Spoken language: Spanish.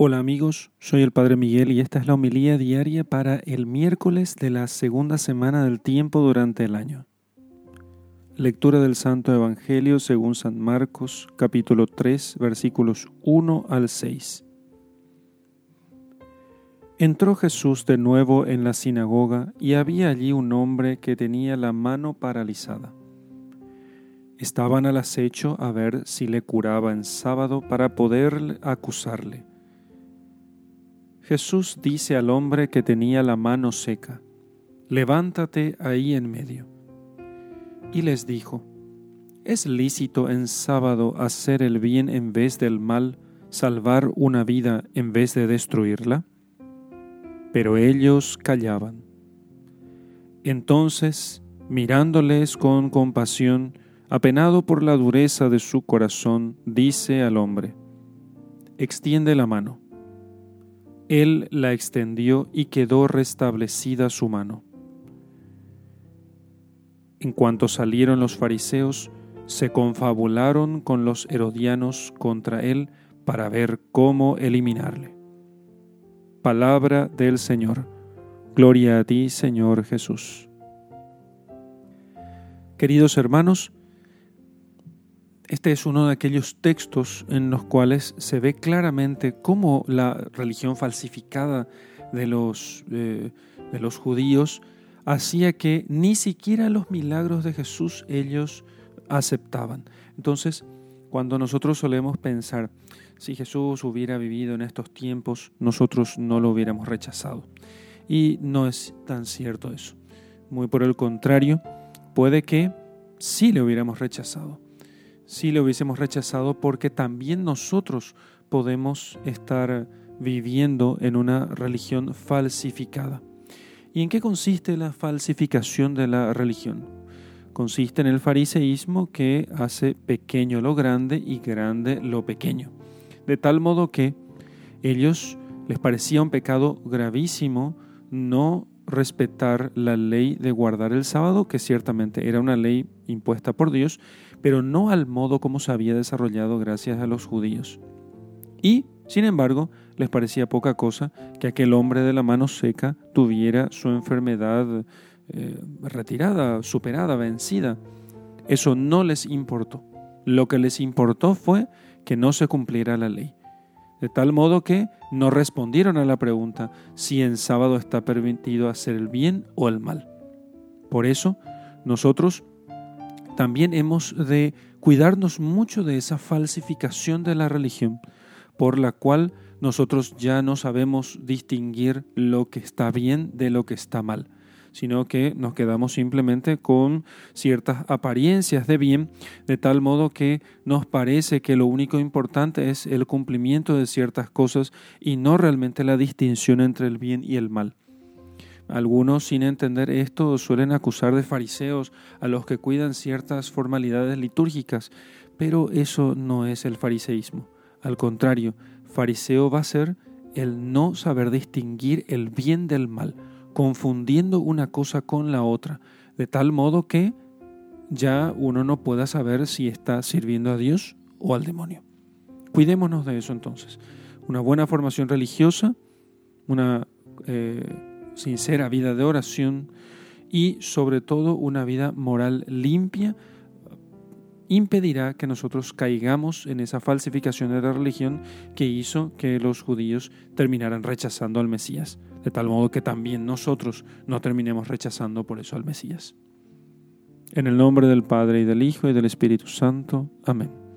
Hola amigos, soy el Padre Miguel y esta es la homilía diaria para el miércoles de la segunda semana del tiempo durante el año. Lectura del Santo Evangelio según San Marcos, capítulo 3, versículos 1 al 6. Entró Jesús de nuevo en la sinagoga y había allí un hombre que tenía la mano paralizada. Estaban al acecho a ver si le curaba en sábado para poder acusarle. Jesús dice al hombre que tenía la mano seca, levántate ahí en medio. Y les dijo, ¿es lícito en sábado hacer el bien en vez del mal, salvar una vida en vez de destruirla? Pero ellos callaban. Entonces, mirándoles con compasión, apenado por la dureza de su corazón, dice al hombre, extiende la mano. Él la extendió y quedó restablecida su mano. En cuanto salieron los fariseos, se confabularon con los herodianos contra él para ver cómo eliminarle. Palabra del Señor. Gloria a ti, Señor Jesús. Queridos hermanos, este es uno de aquellos textos en los cuales se ve claramente cómo la religión falsificada de los, eh, de los judíos hacía que ni siquiera los milagros de Jesús ellos aceptaban. Entonces, cuando nosotros solemos pensar, si Jesús hubiera vivido en estos tiempos, nosotros no lo hubiéramos rechazado. Y no es tan cierto eso. Muy por el contrario, puede que sí le hubiéramos rechazado si le hubiésemos rechazado porque también nosotros podemos estar viviendo en una religión falsificada. ¿Y en qué consiste la falsificación de la religión? Consiste en el fariseísmo que hace pequeño lo grande y grande lo pequeño. De tal modo que ellos les parecía un pecado gravísimo no respetar la ley de guardar el sábado, que ciertamente era una ley impuesta por Dios, pero no al modo como se había desarrollado gracias a los judíos. Y, sin embargo, les parecía poca cosa que aquel hombre de la mano seca tuviera su enfermedad eh, retirada, superada, vencida. Eso no les importó. Lo que les importó fue que no se cumpliera la ley de tal modo que no respondieron a la pregunta si en sábado está permitido hacer el bien o el mal. Por eso, nosotros también hemos de cuidarnos mucho de esa falsificación de la religión, por la cual nosotros ya no sabemos distinguir lo que está bien de lo que está mal sino que nos quedamos simplemente con ciertas apariencias de bien, de tal modo que nos parece que lo único importante es el cumplimiento de ciertas cosas y no realmente la distinción entre el bien y el mal. Algunos, sin entender esto, suelen acusar de fariseos a los que cuidan ciertas formalidades litúrgicas, pero eso no es el fariseísmo. Al contrario, fariseo va a ser el no saber distinguir el bien del mal confundiendo una cosa con la otra, de tal modo que ya uno no pueda saber si está sirviendo a Dios o al demonio. Cuidémonos de eso entonces. Una buena formación religiosa, una eh, sincera vida de oración y sobre todo una vida moral limpia impedirá que nosotros caigamos en esa falsificación de la religión que hizo que los judíos terminaran rechazando al Mesías, de tal modo que también nosotros no terminemos rechazando por eso al Mesías. En el nombre del Padre y del Hijo y del Espíritu Santo. Amén.